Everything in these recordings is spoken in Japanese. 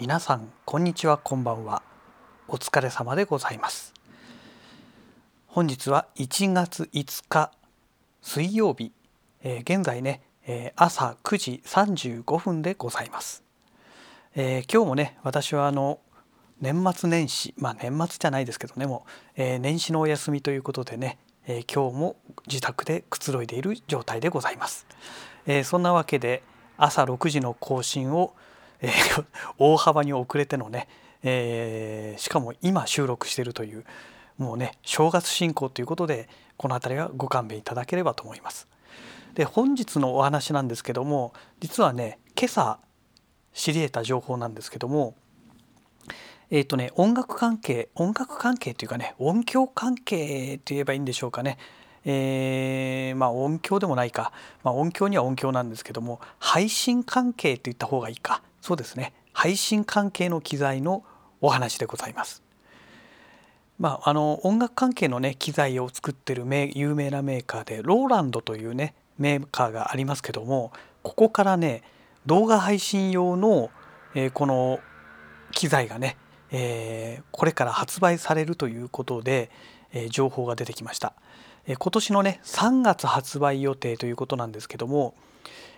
皆さんこんにちはこんばんは。お疲れ様でございます。本日は1月5日水曜日、えー、現在ね、えー、朝9時35分でございます、えー、今日もね私はあの年末年始まあ年末じゃないですけどねもう、え年始のお休みということでね、え今日も自宅でくつろいでいる状態でございます、えそんなわけで朝6時の更新をえー、大幅に遅れてのね、えー、しかも今収録しているというもうね正月進行ということでこの辺りはご勘弁いただければと思います。で本日のお話なんですけども実はね今朝知り得た情報なんですけどもえっ、ー、とね音楽関係音楽関係というかね音響関係と言えばいいんでしょうかね。えー、まあ音響でもないか、まあ、音響には音響なんですけども配信関係といった方がいいか。そうですね配信関係の機材のお話でございます。まあ、あの音楽関係のね機材を作ってる有名なメーカーでローランドというねメーカーがありますけどもここからね動画配信用の、えー、この機材がね、えー、これから発売されるということで、えー、情報が出てきました、え今年のね3月発売予定ということなんですけども、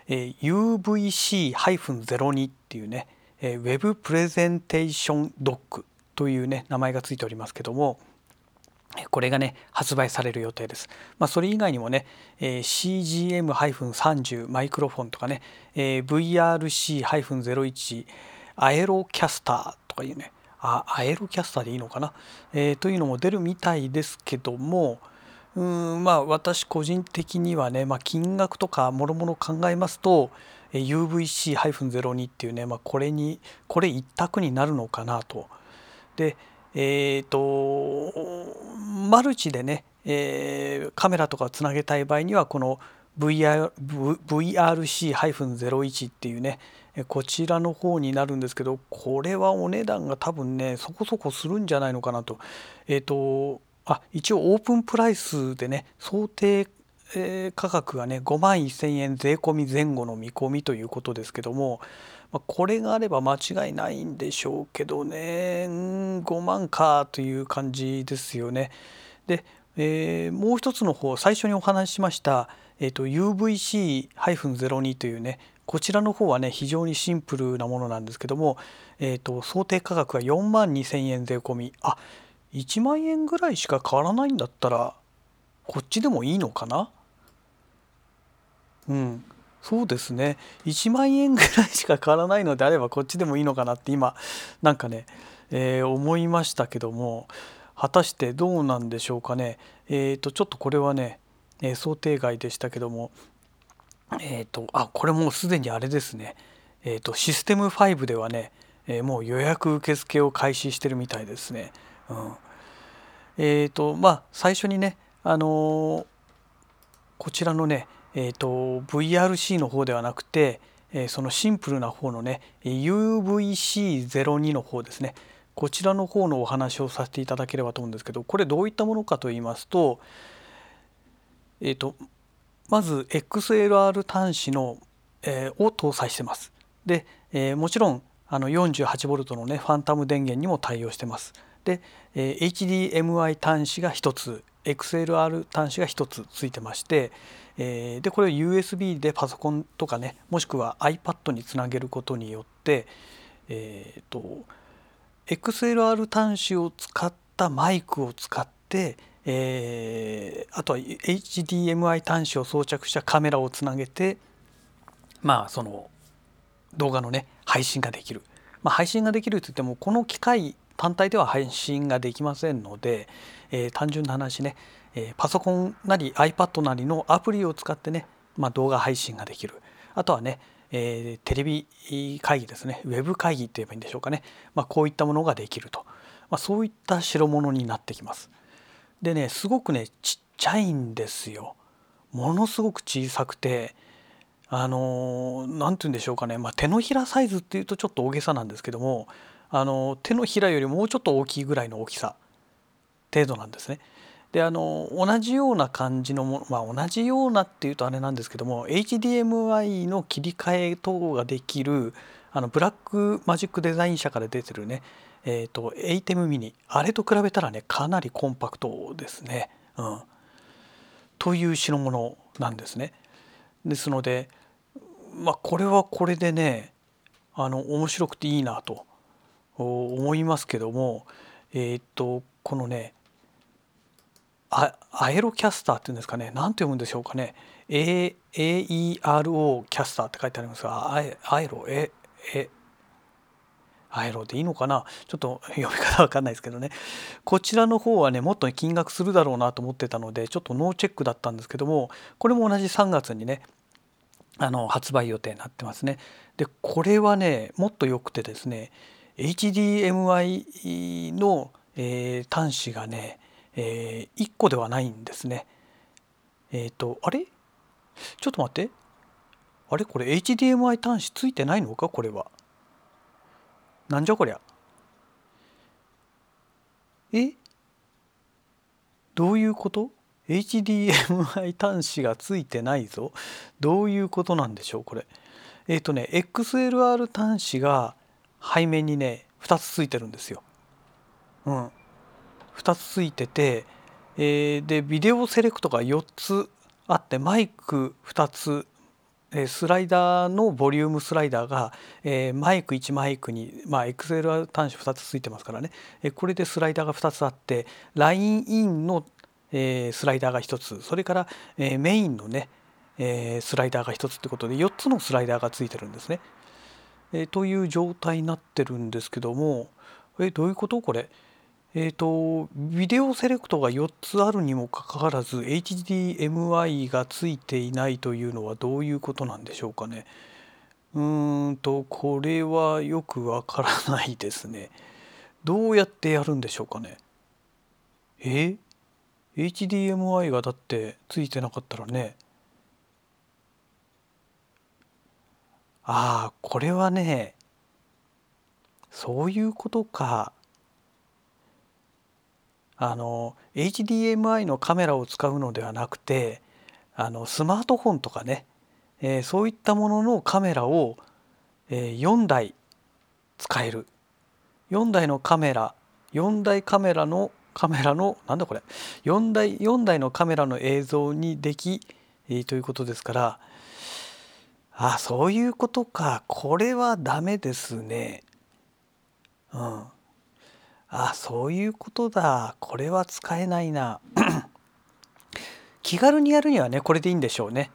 え UVC-02 っていうね、え Web プレゼンテーションドックというね名前がついておりますけどもこれがね発売される予定です。まあ、それ以外にもね、え CGM-30 マイクロフォンとかね、え VRC-01 アエロキャスターとかいうねあアエロキャスターでいいのかな、えー、というのも出るみたいですけども、うんまあ私個人的にはね、まあ、金額とかもろもろ考えますと UVC-02 っていうね、まあ、これにこれ一択になるのかなと。でえっ、ー、とマルチでね、えー、カメラとかつなげたい場合にはこの VR VRC-01 っていうねこちらの方になるんですけどこれはお値段が多分ねそこそこするんじゃないのかなと。えっ、ー、とあ一応オープンプライスでね想定価格がね5万1,000円税込み前後の見込みということですけども、これがあれば間違いないんでしょうけどね5万かという感じですよね。で、えー、もう一つの方最初にお話ししました、えーと、UVC-02 というねこちらの方はね非常にシンプルなものなんですけども、えーと、想定価格が4万2,000円税込みあ1万円ぐらいしか変わらないんだったらこっちでもいいのかな？うん。そうですね。1万円ぐらいしか変わらないのであればこっちでもいいのかなって今なんかね、えー、思いましたけども果たしてどうなんでしょうかね？えっ、ー、とちょっとこれはね、えー、想定外でしたけどもえっ、とあこれもうすでにあれですね。えっ、とシステム5ではね、えもう予約受付を開始してるみたいですね。うん、えっ、ー、とまあ最初にねあのー、こちらのねえーと、VRC の方ではなくて、えー、そのシンプルな方のね UVC02 の方ですねこちらの方のお話をさせていただければと思うんですけどこれどういったものかと言いますと,、えーと、まず XLR 端子の、えー、を搭載してます。で、えー、もちろんあの 48V のねファンタム電源にも対応してます。で、えー、HDMI 端子が1つ XLR 端子が1つついてまして、えー、でこれを USB でパソコンとかねもしくは iPad につなげることによって、えーと、XLR 端子を使ったマイクを使って、えー、あとは HDMI 端子を装着したカメラをつなげてまあその動画のね配信ができる、まあ、配信ができるといってもこの機械単体では配信ができませんので、えー、単純な話ね、えー、パソコンなり iPad なりのアプリを使ってね、まあ、動画配信ができる。あとはね、えー、テレビ会議ですね。ウェブ会議って言えばいいんでしょうかね、まあ、こういったものができると、まあ、そういった代物になってきます。でねすごくねちっちゃいんですよ。ものすごく小さくてあの何て言うんでしょうかね、まあ、手のひらサイズっていうとちょっと大げさなんですけどもあの手のひらよりもうちょっと大きいぐらいの大きさ程度なんですね。であの同じような感じのものまあ同じようなっていうとあれなんですけども HDMI の切り替え等ができるあの Blackmagic Design 社から出てるねえっ、ー、と ATEM Mini あれと比べたらねかなりコンパクトですね。うん、という代物なんですね。ですのでまあこれはこれでねあの面白くていいなと思いますけどもえっ、とこのねアエロキャスターっていうんですかね何て読むんでしょうかね。AERO キャスターって書いてありますがアエロ？ええアエロでいいのかな？ちょっと読み方わかんないですけどね。こちらの方はねもっと金額するだろうなと思ってたのでちょっとノーチェックだったんですけどもこれも同じ3月にねあの発売予定になってますね。でこれはねもっと良くてですね HDMI の、えー、端子がね、えー、1個ではないんですね。えっ、ー、とあれ？ちょっと待って。あれ？これ HDMI 端子ついてないのか？これは。なんじゃこりゃ。え？どういうこと？HDMI 端子がついてないぞ。どういうことなんでしょうこれ。えっ、ー、とね XLR 端子が背面にね2つついてるんですよ。うん。2つついてて、えー、でビデオセレクトが4つあってマイク2つスライダーのボリュームスライダーが、えー、マイク1マイクに、まあ、XLR 端子2つついてますからね、えこれでスライダーが2つあってラインインのえー、スライダーが1つそれから、えー、メインのね、えー、スライダーが1つってことで4つのスライダーがついてるんですね。えという状態になってるんですけどもえどういうことこれ？えっ、とビデオセレクトが4つあるにもかかわらず HDMI がついていないというのはどういうことなんでしょうかね。うーんとこれはよくわからないですね。どうやってやるんでしょうかね。え HDMI がだってついてなかったらね。ああこれはねそういうことか。あの HDMI のカメラを使うのではなくてあのスマートフォンとかね、えー、そういったもののカメラを、えー、4台使える。4台のカメラ4台カメラのカメラのなんだこれ。4台 ,4 台のカメラの映像にでき、ということですから。あそういうことか。これはダメですね。うん。あそういうことだ。これは使えないな。気軽にやるにはねこれでいいんでしょうね。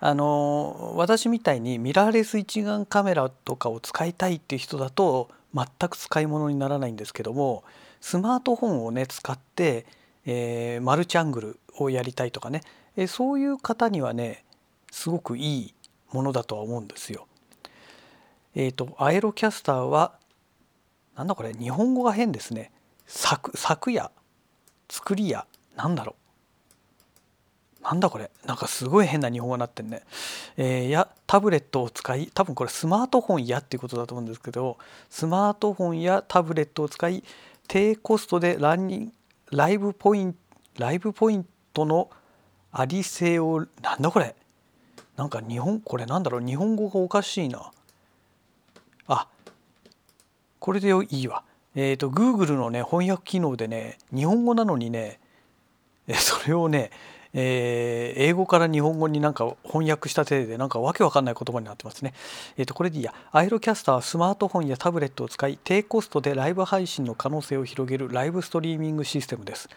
あの私みたいにミラーレス一眼カメラとかを使いたいっていう人だと全く使い物にならないんですけどもスマートフォンをね使って、えー、マルチアングルをやりたいとかね、えー、そういう方にはねすごくいいものだとは思うんですよ。えっ、ー、とアエロキャスターはなんだこれ日本語が変ですね。昨昨夜作りやなんだろうなんだこれなんかすごい変な日本語になってんね。えー、やタブレットを使い多分これスマートフォンやっていうことだと思うんですけどスマートフォンやタブレットを使い低コストでランニンライブポイントライブポイントのあり性をなんだこれ？なんか日本これなんだろう？日本語がおかしいな。あこれでいいわ。えっ、ー、と Google のね翻訳機能でね日本語なのにねそれをねえー、英語から日本語になんか翻訳したせいでなんかわけわかんない言葉になってますね。えっ、ー、とこれでいいや。アイロキャスターはスマートフォンやタブレットを使い低コストでライブ配信の可能性を広げるライブストリーミングシステムです。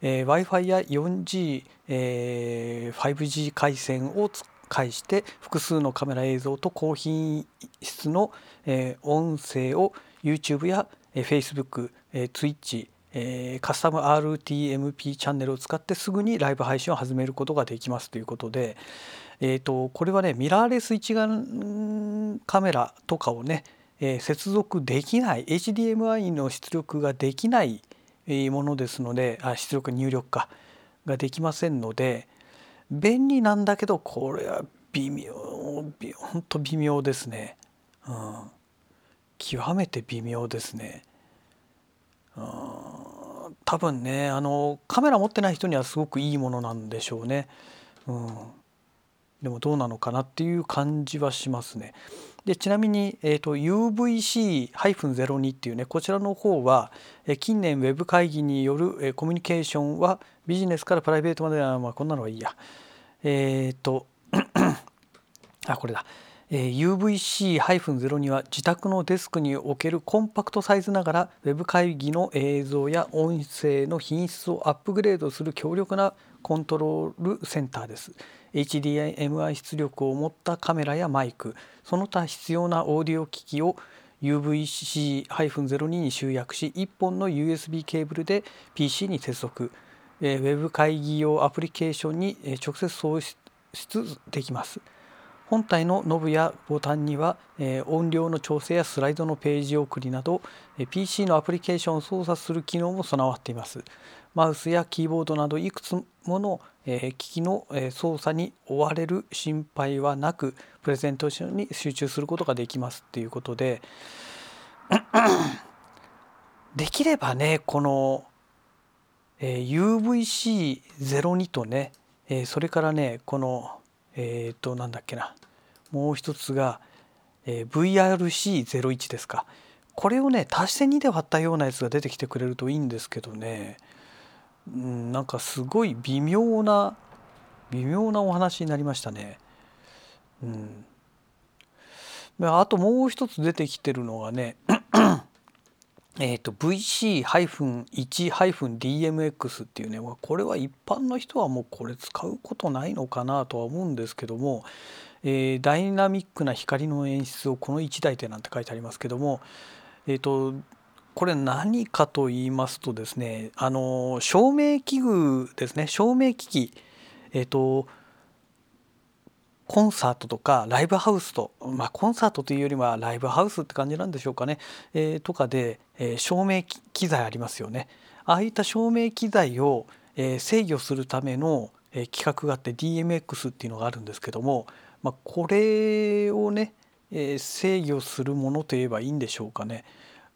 えー、Wi-Fi や 4G、えー、5G 回線を介して複数のカメラ映像と高品質の、え、音声を YouTube や、Facebook、えー、Twitch えー、カスタム RTMP チャンネルを使ってすぐにライブ配信を始めることができますということで、えーと、これはねミラーレス一眼カメラとかをね、えー、接続できない HDMI の出力ができないものですのであ出力入力かができませんので便利なんだけどこれは微妙本当微妙ですね、うん、極めて微妙ですね。多分ねあのカメラ持ってない人にはすごくいいものなんでしょうね。うん、でもどうなのかなっていう感じはしますね。でちなみに、えーと、UVC-02 っていうねこちらの方は、え近年ウェブ会議による、えコミュニケーションはビジネスからプライベートまでは、まあ、こんなのはいいや。えっ、ー、とあこれだ。UVC-02 は自宅のデスクにおけるコンパクトサイズながら Web 会議の映像や音声の品質をアップグレードする強力なコントロールセンターです。HDMI 出力を持ったカメラやマイクその他必要なオーディオ機器を UVC-02 に集約し1本の USB ケーブルで PC に接続、えー、ウェブ会議用アプリケーションに直接送出できます。本体のノブやボタンには、えー、音量の調整やスライドのページ送りなど、えー、PC のアプリケーションを操作する機能も備わっています。マウスやキーボードなどいくつもの、えー、機器の、え操作に追われる心配はなくプレゼンテーションに集中することができますっていうことで できればねこの、え UVC02 とね、えそれからねこのえっ、となんだっけな。もう一つが、えー、VRC01 ですか。これをね足して2で割ったようなやつが出てきてくれるといいんですけどね、うん、なんかすごい微妙な微妙なお話になりましたね。うん、あともう一つ出てきてるのがねえーと、VC-1-DMX っていうねこれは一般の人はもうこれ使うことないのかなとは思うんですけども、えー、ダイナミックな光の演出をこの1台でなんて書いてありますけども、えーと、これ何かと言いますとですねあの照明器具ですね照明機器。えっ、ー、とコンサートとかライブハウスと、まあ、コンサートというよりはライブハウスって感じなんでしょうかね、えー、とかで、えー、照明機材ありますよね。ああいった照明機材を、えー、制御するための、え企画があって DMX っていうのがあるんですけども、まあ、これをね、え制御するものといえばいいんでしょうかね。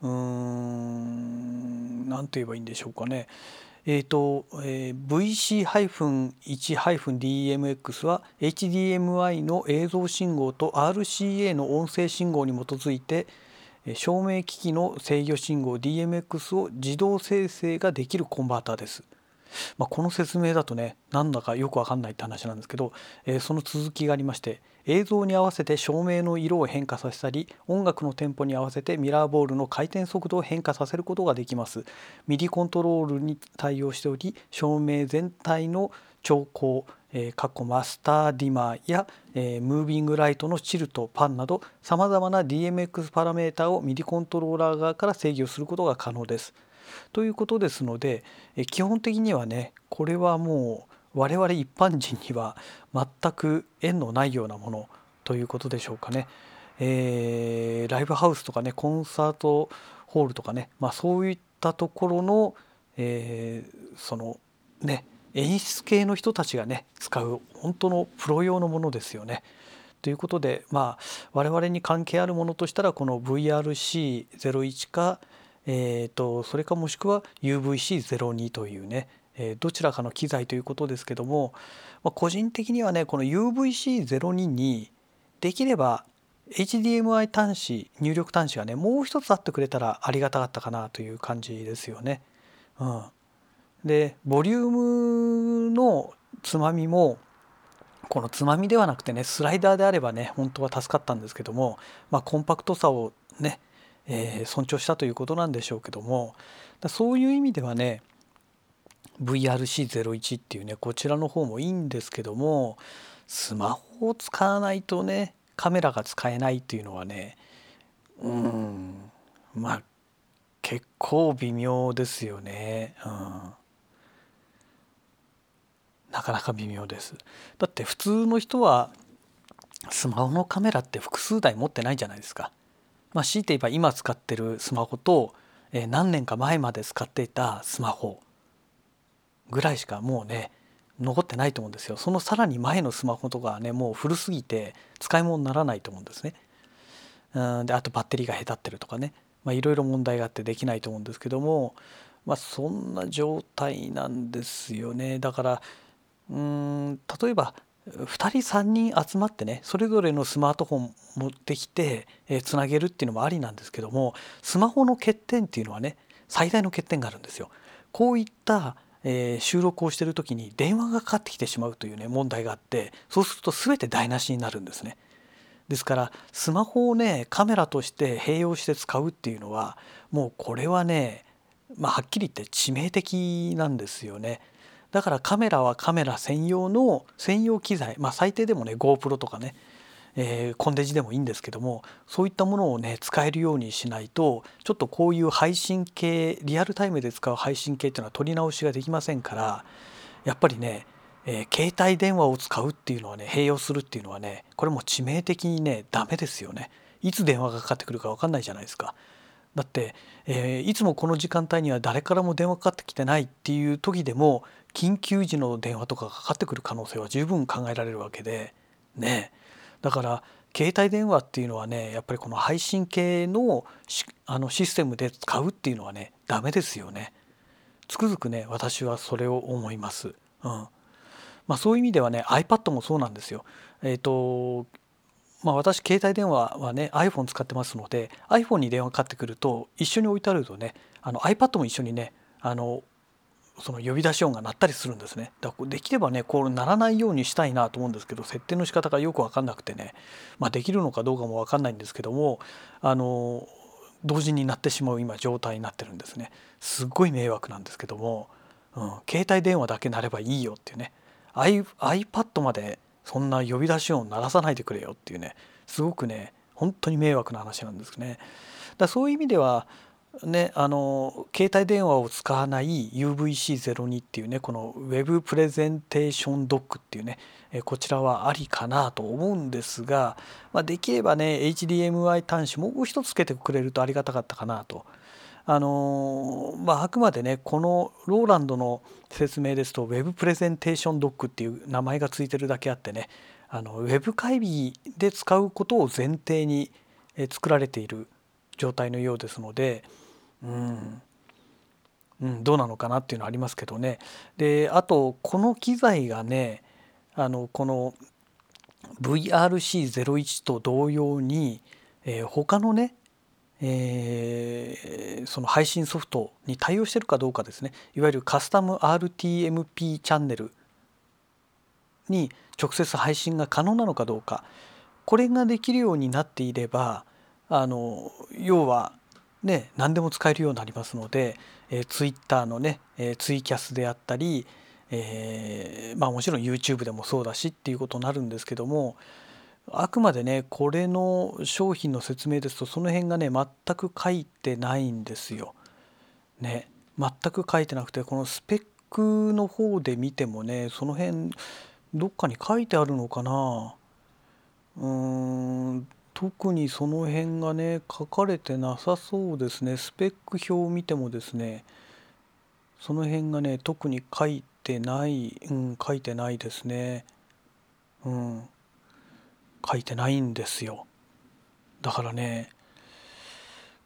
うーん何と言えばいいんでしょうかね。えーとえー、VC-1-DMX は HDMI の映像信号と RCA の音声信号に基づいて照明機器の制御信号 DMX を自動生成ができるコンバーターです。まあ、この説明だとねなんだかよくわかんないって話なんですけど、えー、その続きがありまして映像に合わせて照明の色を変化させたり音楽のテンポに合わせてミラーボールの回転速度を変化させることができます MIDI コントロールに対応しており照明全体の調光えー、マスターディマーや、えー、ムービングライトのチルトパンなどさまざまな DMX パラメータを MIDI コントローラー側から制御することが可能です。ということですので、えー、基本的にはねこれはもう我々一般人には全く縁のないようなものということでしょうかね。えー、ライブハウスとかねコンサートホールとかね、まあ、そういったところの、えー、そのね演出系の人たちがね使う本当のプロ用のものですよね。ということでまあ我々に関係あるものとしたらこの VRC01 か、えーとそれかもしくは UVC02 というねえどちらかの機材ということですけども、ま個人的にはねこの UVC02 にできれば HDMI 端子入力端子がねもう一つあってくれたらありがたかったかなという感じですよね。うん、でボリュームのつまみもこのつまみではなくてねスライダーであればね本当は助かったんですけども、まあ、コンパクトさをね、えー、尊重したということなんでしょうけどもそういう意味ではね VRC01 っていうねこちらの方もいいんですけどもスマホを使わないとねカメラが使えないっていうのはねうんまあ結構微妙ですよね。うんなかなか微妙です。だって普通の人はスマホのカメラって複数台持ってないじゃないですか。まあ、強いて言えば今使ってるスマホと、え何年か前まで使っていたスマホぐらいしかもうね残ってないと思うんですよ。そのさらに前のスマホとかはねもう古すぎて使い物にならないと思うんですね。うんであとバッテリーがへたってるとかね。いろいろ問題があってできないと思うんですけどもまあそんな状態なんですよね。だからうん例えば2人3人集まってねそれぞれのスマートフォン持ってきてつな、えー、げるっていうのもありなんですけどもスマホの欠点っていうのはね最大の欠点があるんですよ。こういった、えー、収録をしてる時に電話がかかってきてしまうというね問題があってそうすると全て台無しになるんですね。ですからスマホをねカメラとして併用して使うっていうのはもうこれはねまあ、はっきり言って致命的なんですよね。だからカメラはカメラ専用の専用機材まあ最低でもね GoPro とかね、えー、コンデジでもいいんですけどもそういったものをね使えるようにしないとちょっとこういう配信系リアルタイムで使う配信系っていうのは取り直しができませんからやっぱりね、えー、携帯電話を使うっていうのはね併用するっていうのはねこれも致命的にねダメですよね。いつ電話がかかってくるか分かんないじゃないですか。だって、えー、いつもこの時間帯には誰からも電話かかってきてないっていう時でも緊急時の電話とかかかってくる可能性は十分考えられるわけでねえだから携帯電話っていうのはねやっぱりこの配信系のあのシステムで使うっていうのはねダメですよね。つくづくね私はそれを思います。うんまあ、そういう意味ではね iPad もそうなんですよ。えっ、ー、とまあ、私携帯電話はね iPhone 使ってますので iPhone に電話かかってくると一緒に置いてあるとねあの iPad も一緒にねあのその呼び出し音が鳴ったりするんですね。だからできればねこうならないようにしたいなと思うんですけど設定の仕方がよく分かんなくてね、まあ、できるのかどうかも分かんないんですけどもあの同時になってしまう今状態になってるんですね。すっごい迷惑なんですけども、うん、携帯電話だけなればいいよっていうね。iPad までそんな呼び出し音鳴らさないでくれよっていうね。すごくね本当に迷惑な話なんですね。だそういう意味ではね、あの携帯電話を使わない UVC02 っていうねこの Web プレゼンテーションドックっていうねこちらはありかなと思うんですが、まあ、できればね HDMI 端子もう一つつけてくれるとありがたかったかなと。あのまあ、あくまでねこのローランドの説明ですと Web プレゼンテーションドックっていう名前がついてるだけあってねあのウェブ会議で使うことを前提に作られている状態のようですので、うん。うん、どうなのかなっていうのはありますけどね。であとこの機材がねあのこの VRC01 と同様に、えー、他のねえー、その配信ソフトに対応してるかどうかですね。いわゆるカスタム RTMP チャンネルに直接配信が可能なのかどうか。これができるようになっていればあの要はね何でも使えるようになりますので、えー、Twitter のね、えー、ツイキャスであったり、えー、まあもちろん YouTube でもそうだしっていうことになるんですけどもあくまでねこれの商品の説明ですとその辺がね全く書いてないんですよ。ね全く書いてなくてこのスペックの方で見てもねその辺どっかに書いてあるのかなうーん特にその辺がね書かれてなさそうですね。スペック表を見てもですね。その辺がね特に書いてないうん書いてないですね。うん。書いてないんですよ。だからね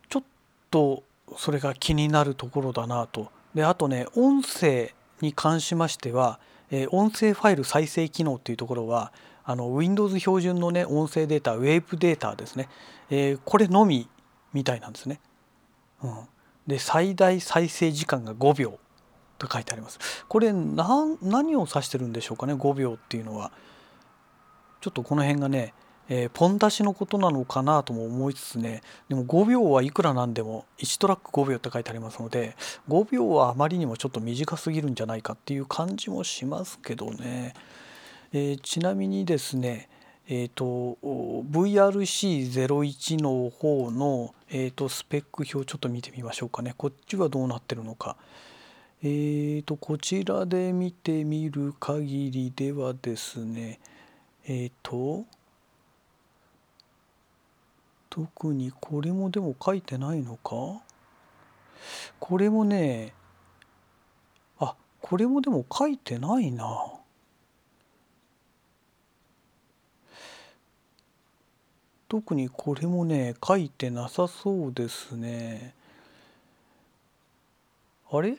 ちょっとそれが気になるところだなと。であとね音声に関しましては、え、音声ファイル再生機能っていうところはあの Windows 標準のね音声データウェブデータですね、えー、これのみみたいなんですね、うん、で最大再生時間が5秒と書いてあります。これ何を指してるんでしょうかね5秒っていうのは。ちょっとこの辺がね、えー、ポン出しのことなのかなとも思いつつね。でも5秒はいくらなんでも1トラック5秒って書いてありますので5秒はあまりにもちょっと短すぎるんじゃないかっていう感じもしますけどね、えー、ちなみにですねえーと、VRC01 の方の、えーと、スペック表ちょっと見てみましょうかね。こっちはどうなってるのか。えーとこちらで見てみる限りではですねえっ、ー、と特にこれもでも書いてないのか？これもねあこれもでも書いてないな。特にこれもね書いてなさそうですね。あれ？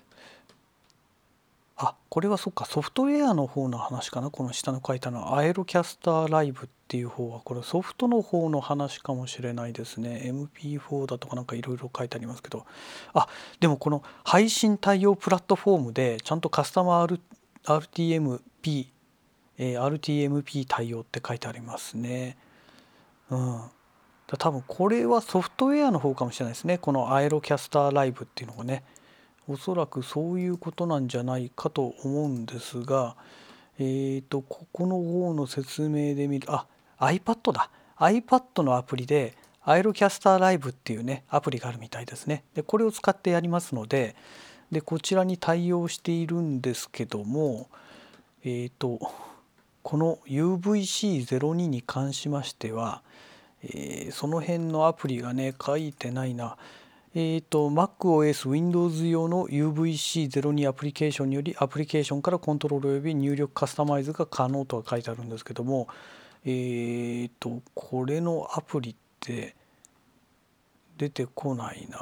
あこれはそっか。ソフトウェアの方の話かな？この下の書いたのは。アエロキャスターライブっていう方はこれソフトの方の話かもしれないですね。MP4 だとかなんかいろいろ書いてありますけど。あでもこの配信対応プラットフォームでちゃんとカスタマー RTMP、えー、RTMP 対応って書いてありますね。うん。多分これはソフトウェアの方かもしれないですね。このアエロキャスターライブっていうのがね。おそらくそういうことなんじゃないかと思うんですがえっ、ー、とここの方の説明で見るあ iPad だ。iPad のアプリでアイロキャスターライブっていうねアプリがあるみたいですね。でこれを使ってやりますのででこちらに対応しているんですけどもえっ、ー、とこの UVC02 に関しましては、えー、その辺のアプリがね書いてないなえーと、MacOS、Windows 用の UVC02 アプリケーションによりアプリケーションからコントロールおよび入力カスタマイズが可能とは書いてあるんですけども、えーと、これのアプリって出てこないな。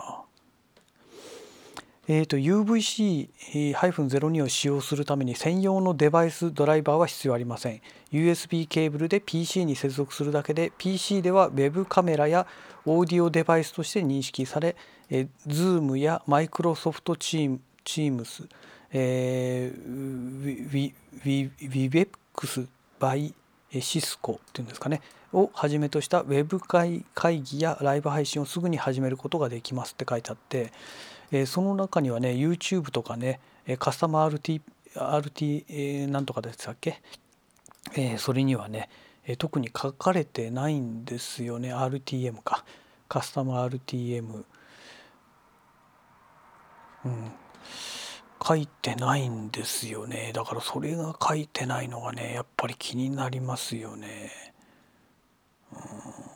えーと、UVC-02 を使用するために専用のデバイスドライバーは必要ありません。USB ケーブルで PC に接続するだけで PC では Web カメラやオーディオデバイスとして認識され、え Zoom や Microsoft Teams、えー、WebEx by シスコっていうんですかねをはじめとしたウェブ会議やライブ配信をすぐに始めることができますって書いてあって、えその中にはね YouTube とかねカスタマー RT, RT、えなんとかでしたっけ、えそれにはね特に書かれてないんですよね。RTM か。カスタマー RTM うん。書いてないんですよね。だからそれが書いてないのがねやっぱり気になりますよね。うん。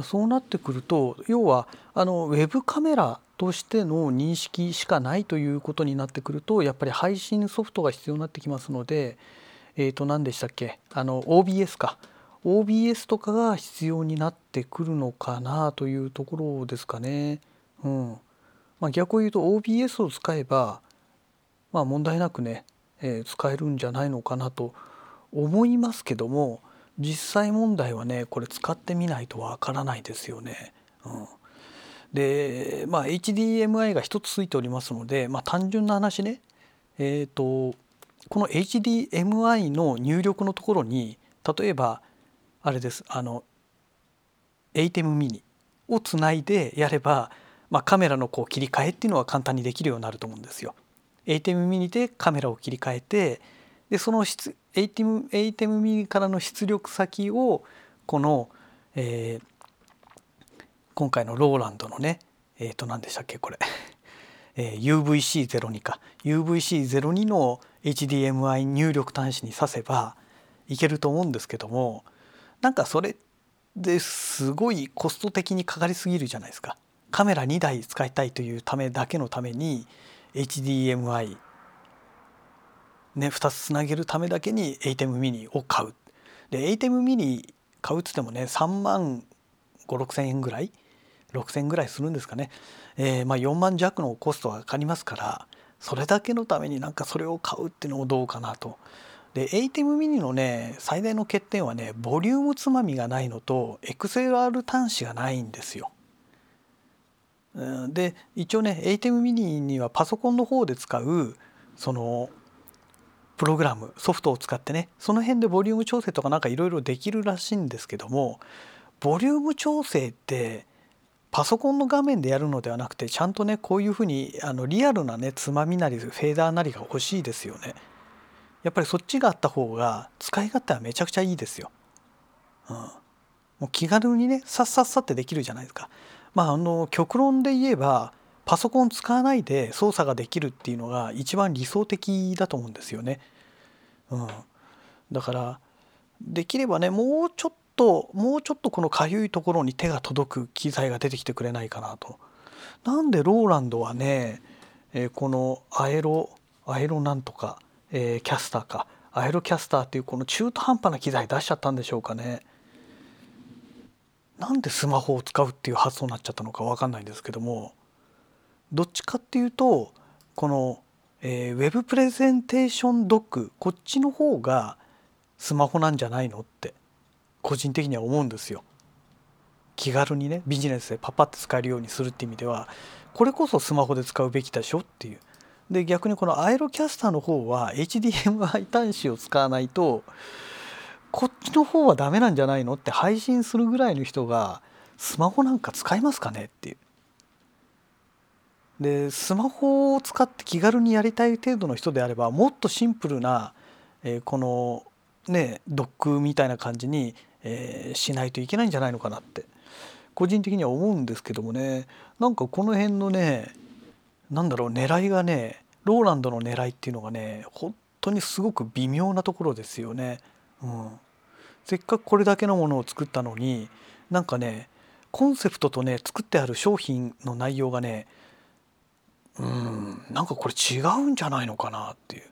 そうなってくると要はあのウェブカメラとしての認識しかないということになってくるとやっぱり配信ソフトが必要になってきますのでえっ、ー、と何でしたっけ？あの OBS か。OBS とかが必要になってくるのかなというところですかね。うん。まあ、逆を言うと OBS を使えば、まあ、問題なくね、えー、使えるんじゃないのかなと思いますけども実際問題はねこれ使ってみないとわからないですよね。うん、でまあ HDMI が1つついておりますので、まあ、単純な話ねえ、ー、とこの HDMI の入力のところに例えばあれですあの ATEM ミニをつないでやれば、まあ、カメラのこう切り替えっていうのは簡単にできるようになると思うんですよ。ATEM ミニでカメラを切り替えてでその質 ATEM, ATEM からの出力先をこの、えー、今回のローランドのねえっ、ー、と何でしたっけこれ、えー、UVC02 か UVC02 の HDMI 入力端子に挿せばいけると思うんですけどもなんかそれですごいコスト的にかかりすぎるじゃないですか。カメラ2台使いたいというためだけのために HDMI ね2つつなげるためだけに ATEM mini を買う。で ATEM mini 買うっつってもね3万5,6,000円ぐらい？6,000円ぐらいするんですかね、えー、まあ4万弱のコストがかかりますからそれだけのためになんかそれを買うっていうのもどうかなと。で ATEM mini のね最大の欠点はねボリュームつまみがないのと XLR 端子がないんですよ。で一応ね ATEM mini にはパソコンの方で使うそのプログラムソフトを使ってねその辺でボリューム調整とかなんかいろいろできるらしいんですけどもボリューム調整ってパソコンの画面でやるのではなくてちゃんとねこういうふうにあのリアルなねつまみなりフェーダーなりが欲しいですよね。やっぱりそっちがあった方が使い勝手はめちゃくちゃいいですよ。うん、もう気軽にねさっさっさってできるじゃないですか。まああの極論で言えばパソコン使わないで操作ができるっていうのが一番理想的だと思うんですよね。うん、だからできればねもうちょっともうちょっとこのかゆいところに手が届く機材が出てきてくれないかなと。なんでローランドはね、えー、このアエロアエロなんとかえー、キャスターかアエロキャスターっていうこの中途半端な機材出しちゃったんでしょうかね。なんでスマホを使うっていう発想になっちゃったのか分かんないんですけどもどっちかっていうとこの、えー、ウェブプレゼンテーションドックこっちの方がスマホなんじゃないのって個人的には思うんですよ。気軽にねビジネスでパパって使えるようにするって意味ではこれこそスマホで使うべきでしょっていう。で逆にこのアイロキャスターの方は HDMI 端子を使わないとこっちの方はダメなんじゃないのって配信するぐらいの人がスマホなんか使いますかねっていう。でスマホを使って気軽にやりたい程度の人であればもっとシンプルな、えー、このねドックみたいな感じに、えー、しないといけないんじゃないのかなって個人的には思うんですけどもねなんかこの辺のねなんだろう狙いがねローランドの狙いっていうのがね本当にすごく微妙なところですよね。うん、せっかくこれだけのものを作ったのになんかねコンセプトとね作ってある商品の内容がねうんなんかこれ違うんじゃないのかなっていう。っ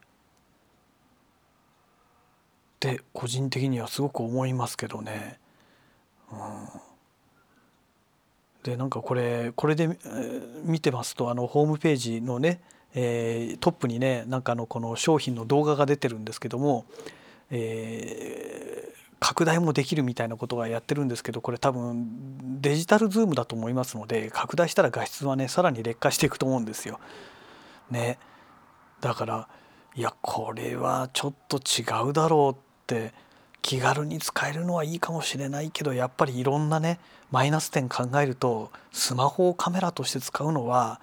て個人的にはすごく思いますけどね。うんでなんかこれこれで、見てますとあのホームページのね、えー、トップにねなんかのこの商品の動画が出てるんですけども、えー、拡大もできるみたいなことがやってるんですけどこれ多分デジタルズームだと思いますので拡大したら画質はねさらに劣化していくと思うんですよ。ねだからいやこれはちょっと違うだろうって気軽に使えるのはいいかもしれないけどやっぱりいろんなねマイナス点考えるとスマホをカメラとして使うのは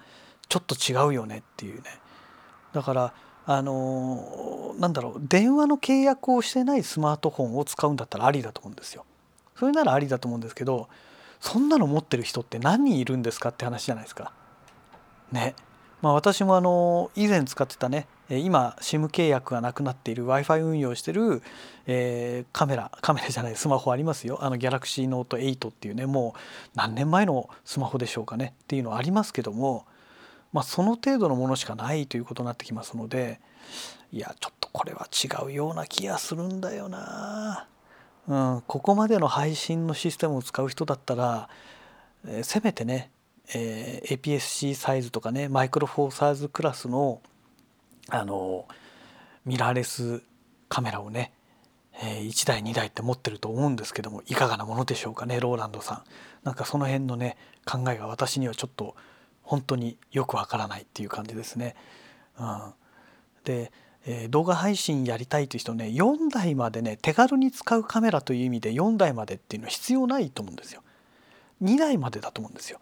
ちょっと違うよねっていうねだからあのなんだろう電話の契約をしてないスマートフォンを使うんだったらありだと思うんですよ。それならありだと思うんですけどそんなの持ってる人って何人いるんですかって話じゃないですか。ね。まあ私もあの以前使ってたね今 SIM 契約がなくなっている w i f i 運用してる、えー、カメラカメラじゃないスマホありますよあの Galaxy Note 8っていうねもう何年前のスマホでしょうかねっていうのはありますけども、まあ、その程度のものしかないということになってきますのでいやちょっとこれは違うような気がするんだよな。うん、ここまでの配信のシステムを使う人だったら、えー、せめてね、えー、APS-C サイズとかねマイクロフォーサーズクラスのあのミラーレスカメラをね、えー、1台2台って持ってると思うんですけどもいかがなものでしょうかねローランドさん。なんかその辺のね考えが私にはちょっと本当によくわからないっていう感じですね。うん、で、えー、動画配信やりたいという人ね4台までね手軽に使うカメラという意味で4台までっていうのは必要ないと思うんですよ。2台までだと思うんですよ。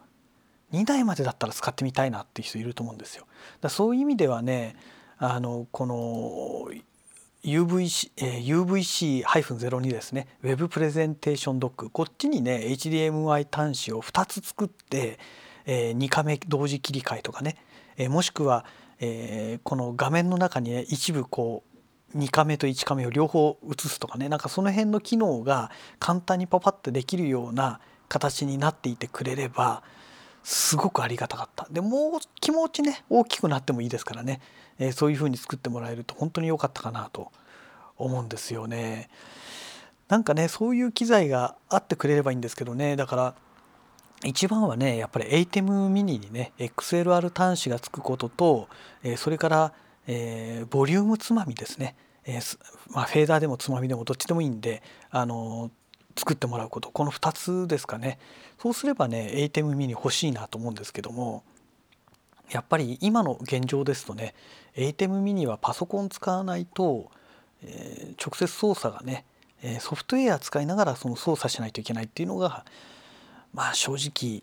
2台までだったら使ってみたいなっていう人いると思うんですよ。だそういう意味ではねあのこの UVC、え UVC-02 ですね Web プレゼンテーションドックこっちにね HDMI 端子を2つ作って、え2カメ同時切り替えとかね、えもしくは、えこの画面の中にね一部こう2カメと1カメを両方映すとかねなんかその辺の機能が簡単にパパッとできるような形になっていてくれればすごくありがたかった。でもう気持ちね大きくなってもいいですからね、えー、そういうふうに作ってもらえると本当に良かったかなと思うんですよね。なんかねそういう機材があってくれればいいんですけどね。だから一番はねやっぱり ATEM ミニにね XLR 端子がつくことと、えー、それから、えー、ボリュームつまみですね、えーまあ、フェーダーでもつまみでもどっちでもいいんであの作ってもらうこと。この2つですかね。そうすればね ATEM mini 欲しいなと思うんですけどもやっぱり今の現状ですとね ATEM mini はパソコン使わないと、えー、直接操作がねソフトウェア使いながらその操作しないといけないっていうのがまあ正直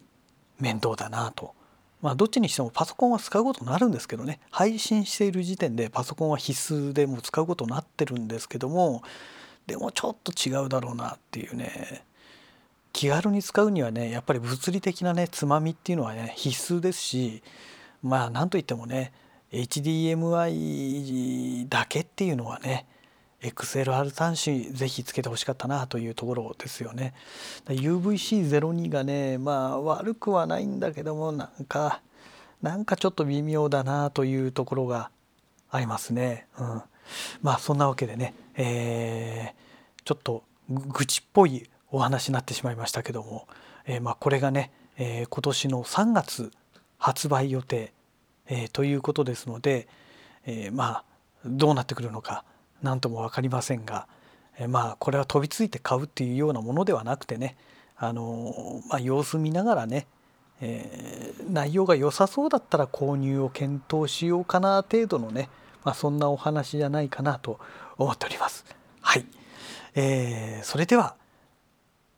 面倒だなと。まあどっちにしてもパソコンは使うことになるんですけどね配信している時点でパソコンは必須でもう使うことになってるんですけどもでもちょっと違うだろうなっていうね気軽に使うにはねやっぱり物理的なねつまみっていうのはね必須ですしまあ何といってもね HDMI だけっていうのはね XLR 端子ぜひつけてほしかったなというところですよね。UVC02 がねまあ悪くはないんだけどもなんかなんかちょっと微妙だなというところがありますね。うん、まあそんなわけでね、えー、ちょっと愚痴っぽいお話になってしまいましたけども、えー、まあこれがね、えー、今年の3月発売予定えー、ということですので、えー、まあどうなってくるのか何とも分かりませんが、え、まあこれは飛びついて買うっていうようなものではなくてねあのまあ、様子見ながらね、え内容が良さそうだったら購入を検討しようかな程度のね、まあ、そんなお話じゃないかなと思っております。はい、えー、それでは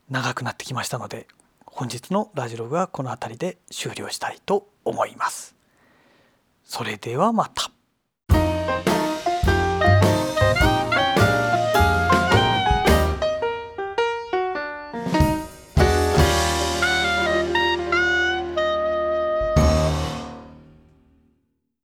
長くなってきましたので本日のラジログはこの辺りで終了したいと思います。それではまた。